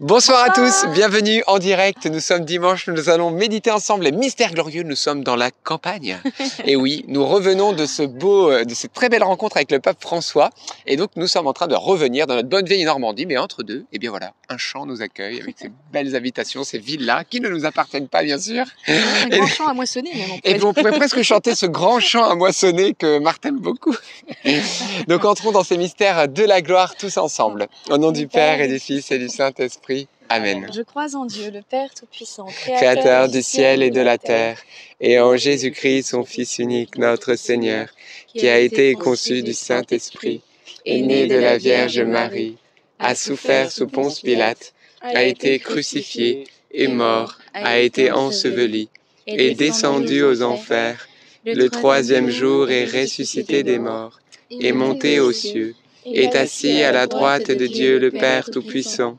Bonsoir, à tous, bienvenue en direct. Nous sommes dimanche, nous allons méditer ensemble les mystères glorieux. Nous sommes dans la campagne. Et oui, nous revenons de ce beau, euh, de cette très belle rencontre avec le pape François. Et donc, nous sommes en train de revenir dans notre bonne vieille Normandie. Mais entre deux, eh bien voilà, un champ nous accueille avec ces belles habitations, ces villas qui ne nous appartiennent pas, bien sûr. Un grand champ à moissonner, même. Et on pourrait presque chanter ce grand chant à moissonner que Martin aime beaucoup. Donc, entrons dans ces mystères de la gloire tous ensemble. Au nom du Père et du Fils et du Saint-Esprit. Amen. Je crois en Dieu, le Père Tout-Puissant, Créateur du ciel et de la terre, et en Jésus-Christ, son Fils unique, notre Seigneur, qui a été conçu du Saint-Esprit, est né de la Vierge Marie, a souffert sous Ponce Pilate, a été crucifié, est mort, a été enseveli, est descendu aux enfers, le troisième jour est ressuscité des morts, est monté aux cieux, est assis à la droite de Dieu le Père Tout-Puissant,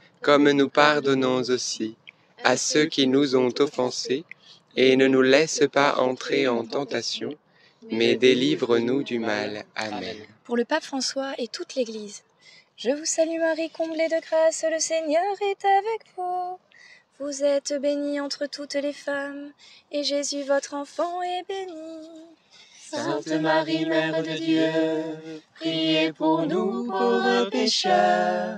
comme nous pardonnons aussi à ceux qui nous ont offensés, et ne nous laisse pas entrer en tentation, mais délivre-nous du mal. Amen. Pour le pape François et toute l'Église, je vous salue Marie, comblée de grâce, le Seigneur est avec vous. Vous êtes bénie entre toutes les femmes, et Jésus, votre enfant, est béni. Sainte Marie, Mère de Dieu, priez pour nous pauvres pécheurs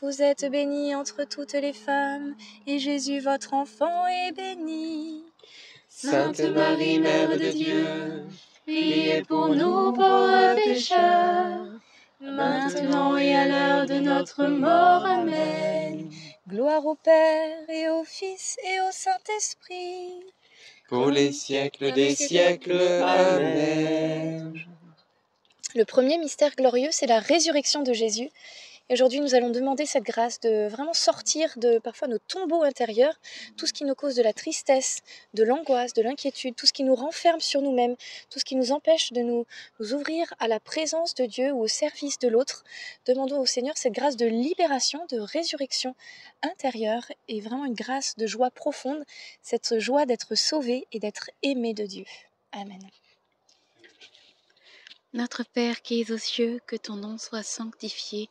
Vous êtes bénie entre toutes les femmes, et Jésus, votre enfant, est béni. Sainte Marie, Mère de Dieu, priez pour nous pauvres pécheurs, maintenant et à l'heure de notre mort. Amen. Gloire au Père et au Fils et au Saint-Esprit. Pour les siècles des siècles. Amen. Le premier mystère glorieux, c'est la résurrection de Jésus. Et aujourd'hui, nous allons demander cette grâce de vraiment sortir de parfois nos tombeaux intérieurs, tout ce qui nous cause de la tristesse, de l'angoisse, de l'inquiétude, tout ce qui nous renferme sur nous-mêmes, tout ce qui nous empêche de nous, nous, ouvrir à la présence de Dieu ou au service de l'autre. Demandons au Seigneur cette grâce de libération, de résurrection intérieure et vraiment une grâce de joie profonde, cette joie d'être sauvé et d'être aimé de Dieu. Amen. Notre Père qui es aux cieux, que ton nom soit sanctifié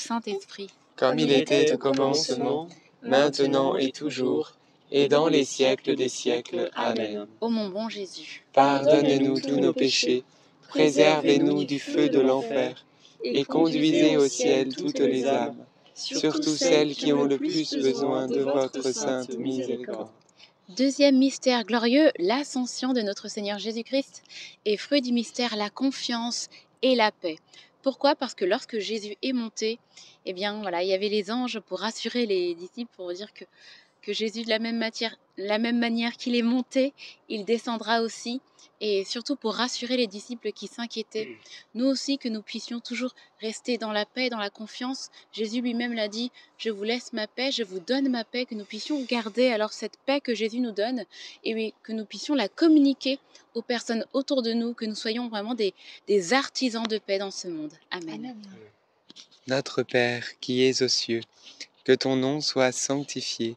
Saint-Esprit. Comme il était au commencement, maintenant et toujours, et dans les siècles des siècles. Amen. Ô mon bon Jésus, Pardonnez-nous tous nos péchés, préservez-nous du feu de l'enfer, et conduisez au ciel toutes les âmes, surtout celles qui ont le plus besoin de votre sainte miséricorde. Deuxième mystère glorieux, l'ascension de notre Seigneur Jésus-Christ. Et fruit du mystère, la confiance et la paix. Pourquoi? Parce que lorsque Jésus est monté, eh bien voilà, il y avait les anges pour rassurer les disciples, pour dire que, que Jésus, de la même, matière, la même manière qu'il est monté, il descendra aussi. Et surtout pour rassurer les disciples qui s'inquiétaient. Nous aussi, que nous puissions toujours rester dans la paix, dans la confiance. Jésus lui-même l'a dit, je vous laisse ma paix, je vous donne ma paix, que nous puissions garder alors cette paix que Jésus nous donne et oui, que nous puissions la communiquer aux personnes autour de nous, que nous soyons vraiment des, des artisans de paix dans ce monde. Amen. Notre Père qui es aux cieux, que ton nom soit sanctifié,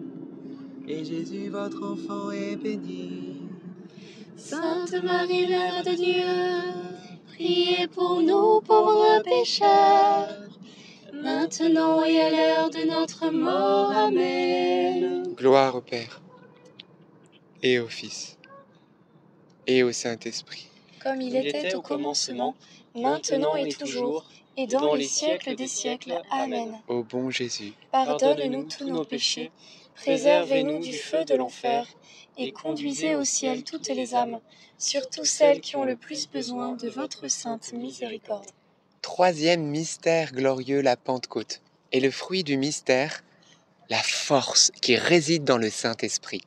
et Jésus, votre enfant, est béni. Sainte Marie, Mère de Dieu, priez pour nous pauvres pécheurs, maintenant et à l'heure de notre mort. Amen. Gloire au Père, et au Fils, et au Saint-Esprit. Comme il était au commencement, maintenant et toujours, et dans les siècles des siècles. Amen. Ô bon Jésus, Pardonne-nous tous nos péchés, préservez-nous du feu de l'enfer, et conduisez au ciel toutes les âmes, surtout celles qui ont le plus besoin de votre sainte miséricorde. troisième mystère glorieux, la Pentecôte. Et le fruit du mystère, la force qui réside dans le Saint-Esprit.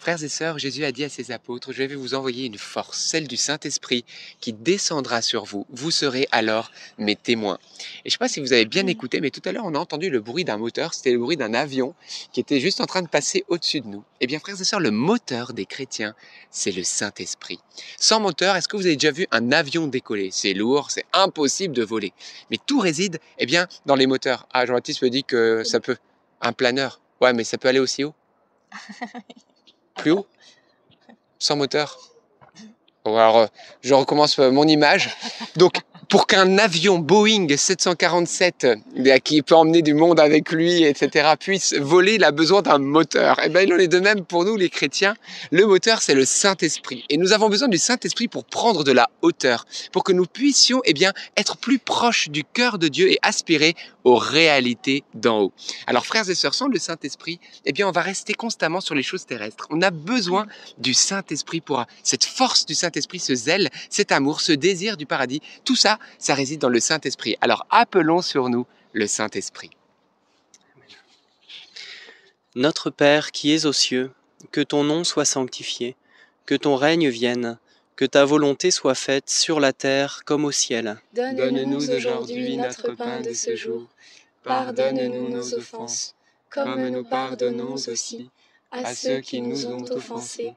Frères et sœurs, Jésus a dit à ses apôtres, je vais vous envoyer une force, celle du Saint-Esprit, qui descendra sur vous. Vous serez alors mes témoins. Et je ne sais pas si vous avez bien écouté, mais tout à l'heure, on a entendu le bruit d'un moteur, c'était le bruit d'un avion qui était juste en train de passer au-dessus de nous. Eh bien, frères et sœurs, le moteur des chrétiens, c'est le Saint-Esprit. Sans moteur, est-ce que vous avez déjà vu un avion décoller? C'est lourd, c'est impossible de voler. Mais tout réside, eh bien, dans les moteurs. Ah, Jean-Baptiste me dit que ça peut. Un planeur. Ouais, mais ça peut aller aussi haut. Plus haut Sans moteur alors, euh, je recommence euh, mon image. Donc, pour qu'un avion Boeing 747, euh, qui peut emmener du monde avec lui, etc., puisse voler, il a besoin d'un moteur. Et bien, il en est de même pour nous, les chrétiens. Le moteur, c'est le Saint-Esprit. Et nous avons besoin du Saint-Esprit pour prendre de la hauteur, pour que nous puissions, eh bien, être plus proches du cœur de Dieu et aspirer aux réalités d'en haut. Alors, frères et sœurs, sans le Saint-Esprit, eh bien, on va rester constamment sur les choses terrestres. On a besoin du Saint-Esprit pour cette force du Saint-Esprit, ce zèle, cet amour, ce désir du paradis. Tout ça, ça réside dans le Saint-Esprit. Alors, appelons sur nous le Saint-Esprit. Notre Père qui es aux cieux, que ton nom soit sanctifié, que ton règne vienne, que ta volonté soit faite sur la terre comme au ciel. Donne-nous aujourd'hui notre pain de ce jour. Pardonne-nous nos offenses, comme nous pardonnons aussi à ceux qui nous ont offensés.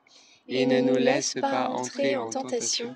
Et ne nous laisse pas entrer en tentation,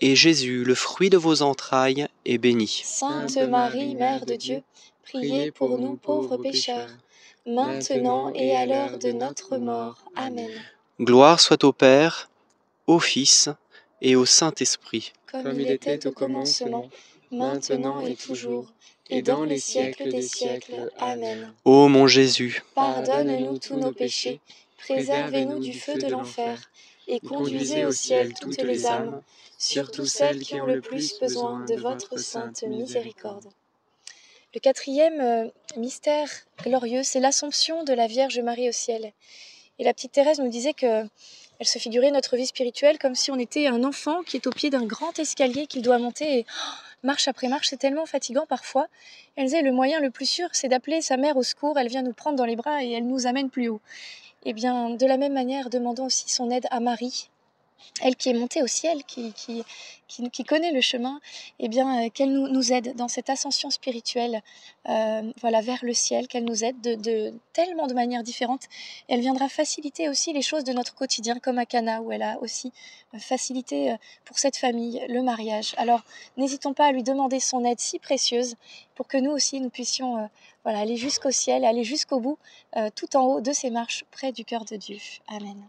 et Jésus, le fruit de vos entrailles, est béni. Sainte Marie, Mère de Dieu, priez pour nous pauvres pécheurs, maintenant et à l'heure de notre mort. Amen. Gloire soit au Père, au Fils et au Saint-Esprit. Comme il était au commencement, maintenant et toujours, et dans les siècles des siècles. Amen. Ô mon Jésus, Pardonne-nous tous nos péchés, préservez-nous du feu de l'enfer, et conduisez au ciel toutes les âmes, surtout celles qui ont le plus besoin de votre sainte miséricorde. Le quatrième euh, mystère glorieux, c'est l'assomption de la Vierge Marie au ciel. Et la petite Thérèse nous disait que elle se figurait notre vie spirituelle comme si on était un enfant qui est au pied d'un grand escalier qu'il doit monter et oh, marche après marche, c'est tellement fatigant parfois. Elle disait le moyen le plus sûr, c'est d'appeler sa mère au secours, elle vient nous prendre dans les bras et elle nous amène plus haut. Eh bien, de la même manière, demandons aussi son aide à Marie, elle qui est montée au ciel, qui, qui, qui, connaît le chemin, eh bien, euh, qu'elle nous, aide dans cette ascension spirituelle euh, voilà, vers le ciel, qu'elle nous aide de, tellement de manières différentes. Elle viendra faciliter aussi les choses de notre quotidien, comme à Cana, où elle a aussi euh, facilité pour cette famille le mariage. Alors, n'hésitons pas à lui demander son aide si précieuse pour que nous aussi, nous puissions voilà, aller jusqu'au ciel, aller jusqu'au bout, tout en haut de ces marches près du cœur de Dieu. Amen.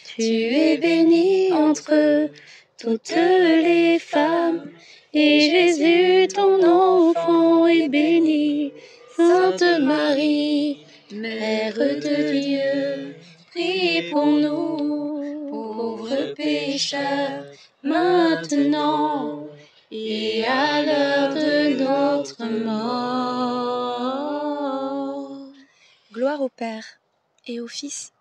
Tu es bénie entre toutes les femmes, et Jésus, ton enfant, est béni. Sainte Marie, Mère de Dieu, prie pour nous, pauvres pécheurs, maintenant et à l'heure de notre mort. gloire au Père, et au Fils,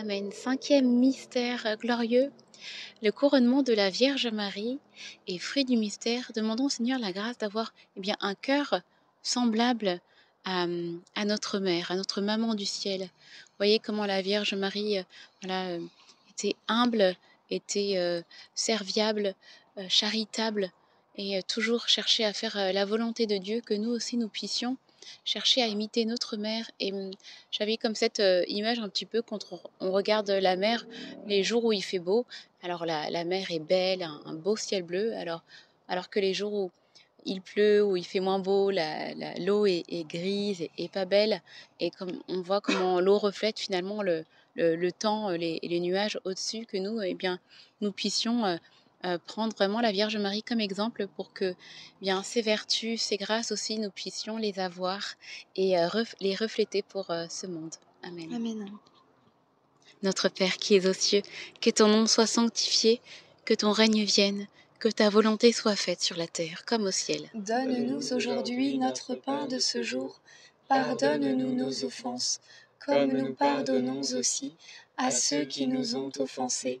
Amen. Cinquième mystère glorieux, le couronnement de la Vierge Marie. Et fruit du mystère, demandons au Seigneur la grâce d'avoir eh bien un cœur semblable à, notre mère, à notre maman du ciel. Voyez comment la Vierge Marie euh, voilà, euh, était humble, était euh, serviable, euh, charitable et euh, toujours cherchait à faire euh, la volonté de Dieu, que nous aussi nous puissions chercher à imiter notre mère. Et hum, j'avais comme cette euh, image un petit peu quand on, regarde la mer les jours où il fait beau. Alors la, la mer est belle, un, beau ciel bleu, alors, alors que les jours où il pleut, où il fait moins beau, l'eau est, grise et, pas belle. Et comme on voit comment l'eau reflète finalement le, le, le temps, euh, les, les nuages au-dessus, que nous, eh bien, nous puissions euh, prendre vraiment la Vierge Marie comme exemple pour que bien, ses vertus, ses grâces aussi, nous puissions les avoir et euh, ref- les refléter pour euh, ce monde. Amen. Amen. Notre Père qui es aux cieux, que ton nom soit sanctifié, que ton règne vienne, que ta volonté soit faite sur la terre comme au ciel. Donne-nous aujourd'hui notre pain de ce jour. Pardonne-nous nos offenses, comme nous pardonnons aussi à ceux qui nous ont offensés.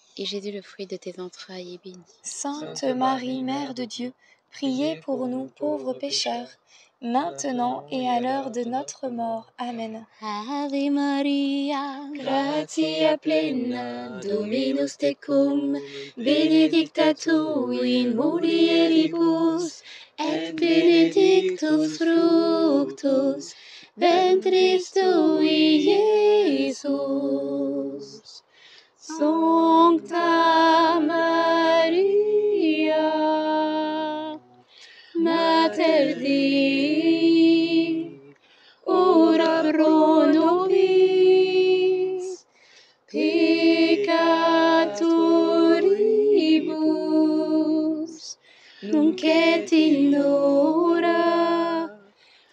et Jésus, le fruit de tes entrailles, est béni. Sainte Marie, Mère de Dieu, priez pour nous pauvres pécheurs, maintenant et à l'heure de notre mort. Amen. Ave Maria, gratia plena, Dominus tecum, benedicta tu in mulieribus, et benedictus fructus ventris tui, Iesus. Sancta Maria, Mater Dei, ora pro nobis peccatoribus, nunc et in hora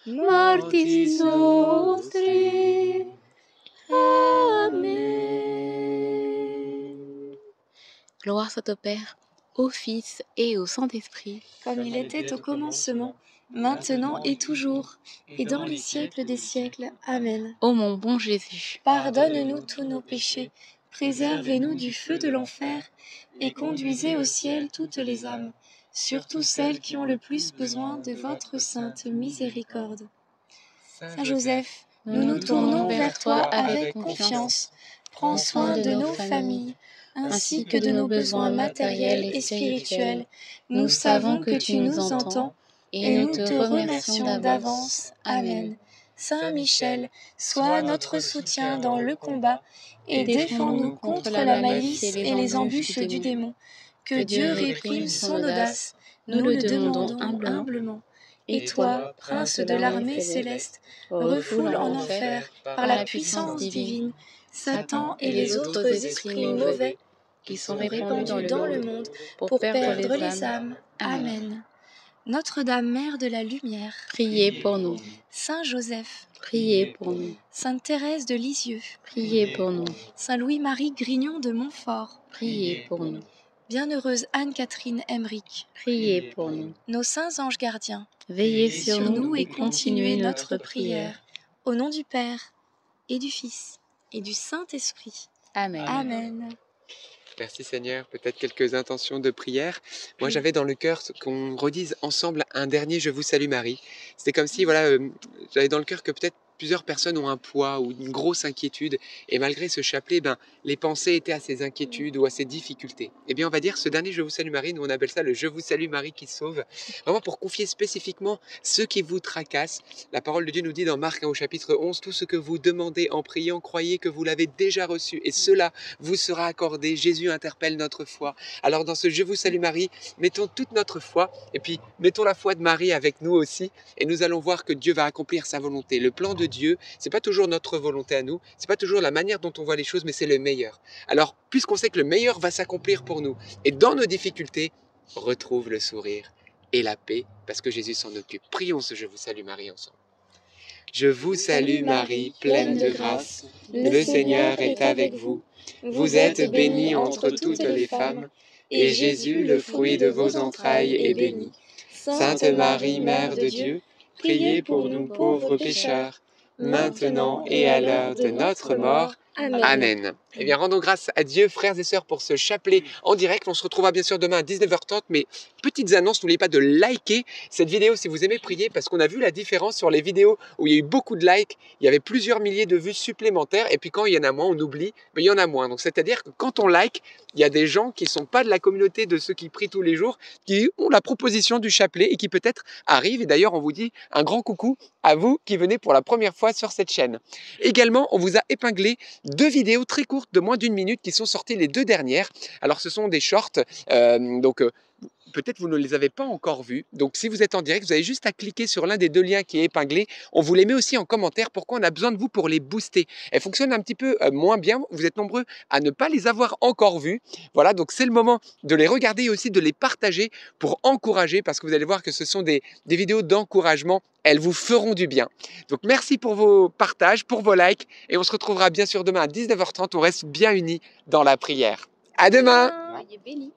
mortis nostre. Gloire soit au Père, au Fils et au Saint-Esprit. Comme il était au commencement, maintenant et toujours, et dans les siècles des siècles. Amen. Ô mon bon Jésus, Pardonne-nous tous nos péchés, préservez-nous du feu de l'enfer, et conduisez au ciel toutes les âmes, surtout celles qui ont le plus besoin de votre sainte miséricorde. Saint Joseph, nous nous tournons vers toi avec confiance. Prends soin de nos familles, ainsi que de nos besoins matériels et spirituels. Nous savons que tu nous entends et nous te remercions d'avance. Amen. Saint Michel, sois notre soutien dans le combat et défends-nous contre la malice et les embûches du démon. Que Dieu réprime son audace, nous le demandons humblement. Et toi, prince de l'armée céleste, refoule en enfer, par la puissance divine, Satan et les autres esprits mauvais qui sont répandus dans le monde pour perdre les âmes. Amen. Notre-Dame, Mère de la Lumière, priez pour nous. Saint Joseph, Priez pour nous. Sainte Thérèse de Lisieux, Priez pour nous. Saint Louis-Marie Grignon de Montfort, Priez pour nous. Bienheureuse Anne-Catherine Emmerich, Priez pour nous. nos saints anges gardiens, Veillez sur, nous et continuez notre prière. Au nom du Père, et du Fils, et du Saint-Esprit. Amen. Amen. Merci Seigneur. Peut-être quelques intentions de prière. Moi, j'avais dans le cœur qu'on redise ensemble un dernier Je vous salue Marie. C'était comme si, voilà, euh, j'avais dans le cœur que peut-être plusieurs personnes ont un poids ou une grosse inquiétude, et malgré ce chapelet, ben, les pensées étaient à ces inquiétudes ou à ces difficultés. Eh bien, on va dire ce dernier Je vous salue Marie, nous on appelle ça le Je vous salue Marie qui sauve, vraiment pour confier spécifiquement ceux qui vous tracassent. La parole de Dieu nous dit dans Marc hein, au chapitre 11, tout ce que vous demandez en priant, croyez que vous l'avez déjà reçu, et cela vous sera accordé. Jésus interpelle notre foi. Alors dans ce Je vous salue Marie, mettons toute notre foi, et puis mettons la foi de Marie avec nous aussi, et nous allons voir que Dieu va accomplir sa volonté. Le plan de Dieu, c'est pas toujours notre volonté à nous, c'est pas toujours la manière dont on voit les choses, mais c'est le meilleur. Alors, puisqu'on sait que le meilleur va s'accomplir pour nous, et dans nos difficultés, retrouve le sourire et la paix, parce que Jésus s'en occupe. Prions ce Je vous salue Marie ensemble. Je vous salue Marie, pleine de grâce, le Seigneur est avec vous. Vous êtes bénie entre toutes les femmes, et Jésus, le fruit de vos entrailles, est béni. Sainte Marie, Mère de Dieu, priez pour nous pauvres pécheurs, maintenant et à l'heure de notre mort. Amen. Eh bien, rendons grâce à Dieu, frères et sœurs, pour ce chapelet en direct. On se retrouvera bien sûr demain à 19h30, mais petites annonces, n'oubliez pas de liker cette vidéo si vous aimez prier, parce qu'on a vu la différence sur les vidéos où il y a eu beaucoup de likes, il y avait plusieurs milliers de vues supplémentaires, et puis quand il y en a moins, on oublie, mais il y en a moins. Donc c'est-à-dire que quand on like, il y a des gens qui ne sont pas de la communauté de ceux qui prient tous les jours, qui ont la proposition du chapelet et qui peut-être arrivent. Et d'ailleurs, on vous dit un grand coucou à vous qui venez pour la première fois sur cette chaîne. Également, on vous a épinglé deux vidéos très courtes de moins d'une minute qui sont sorties les deux dernières. Alors ce sont des shorts, euh, donc euh, peut-être vous ne les avez pas encore vus. Donc si vous êtes en direct, vous avez juste à cliquer sur l'un des deux liens qui est épinglé. On vous les met aussi en commentaire. Pourquoi on a besoin de vous pour les booster? Elles fonctionnent un petit peu euh, moins bien. Vous êtes nombreux à ne pas les avoir encore vus. Voilà, donc c'est le moment de les regarder et aussi de les partager pour encourager parce que vous allez voir que ce sont des, des vidéos d'encouragement. Elles vous feront du bien. Donc merci pour vos partages, pour vos likes et on se retrouvera bien sûr demain à 19h30. On reste bien unis dans la prière. À demain Soyez bénis.